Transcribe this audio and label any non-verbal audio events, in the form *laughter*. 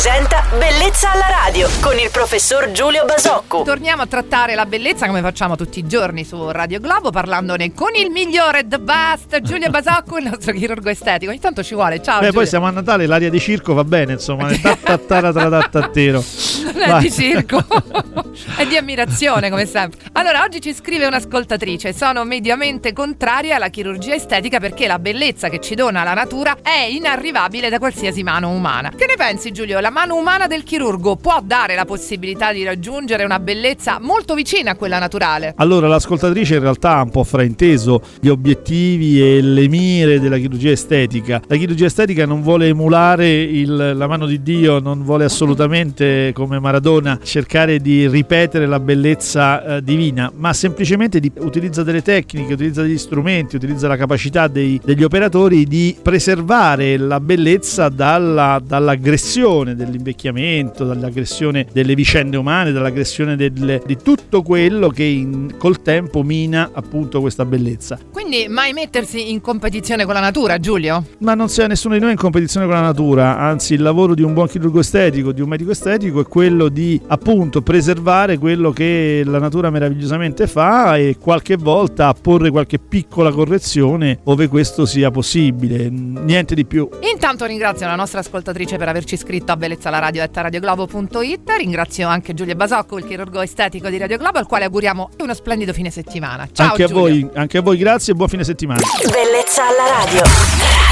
presenta Bellezza alla radio con il professor Giulio Basocco. Torniamo a trattare la bellezza come facciamo tutti i giorni su Radio Globo parlandone con il migliore The Best Giulio Basocco, il nostro chirurgo estetico. Ogni tanto ci vuole, ciao Beh, Giulio. poi siamo a Natale, l'aria di circo va bene, insomma. *laughs* Non è di circo, è di ammirazione come sempre. Allora, oggi ci scrive un'ascoltatrice: Sono mediamente contraria alla chirurgia estetica perché la bellezza che ci dona la natura è inarrivabile da qualsiasi mano umana. Che ne pensi, Giulio? La mano umana del chirurgo può dare la possibilità di raggiungere una bellezza molto vicina a quella naturale? Allora, l'ascoltatrice in realtà ha un po' frainteso gli obiettivi e le mire della chirurgia estetica. La chirurgia estetica non vuole emulare il- la mano di Dio, non vuole assolutamente, come Maradona, cercare di ripetere la bellezza eh, divina, ma semplicemente di- utilizza delle tecniche, utilizza degli strumenti, utilizza la capacità dei- degli operatori di preservare la bellezza dalla- dall'aggressione dell'invecchiamento, dall'aggressione delle vicende umane, dall'aggressione delle- di tutto quello che in- col tempo mina appunto questa bellezza. Quindi mai mettersi in competizione con la natura, Giulio? Ma non sia nessuno di noi in competizione con la natura, anzi il lavoro di un buon chirurgo estetico, di un medico estetico è quello di appunto preservare quello che la natura meravigliosamente fa e qualche volta apporre qualche piccola correzione ove questo sia possibile, niente di più. Intanto ringrazio la nostra ascoltatrice per averci scritto a bellezzalaradio.it Ringrazio anche Giulio Basocco, il chirurgo estetico di Radio Globo, al quale auguriamo uno splendido fine settimana. Ciao anche, a voi, anche a voi grazie e buon fine settimana. Bellezza alla radio.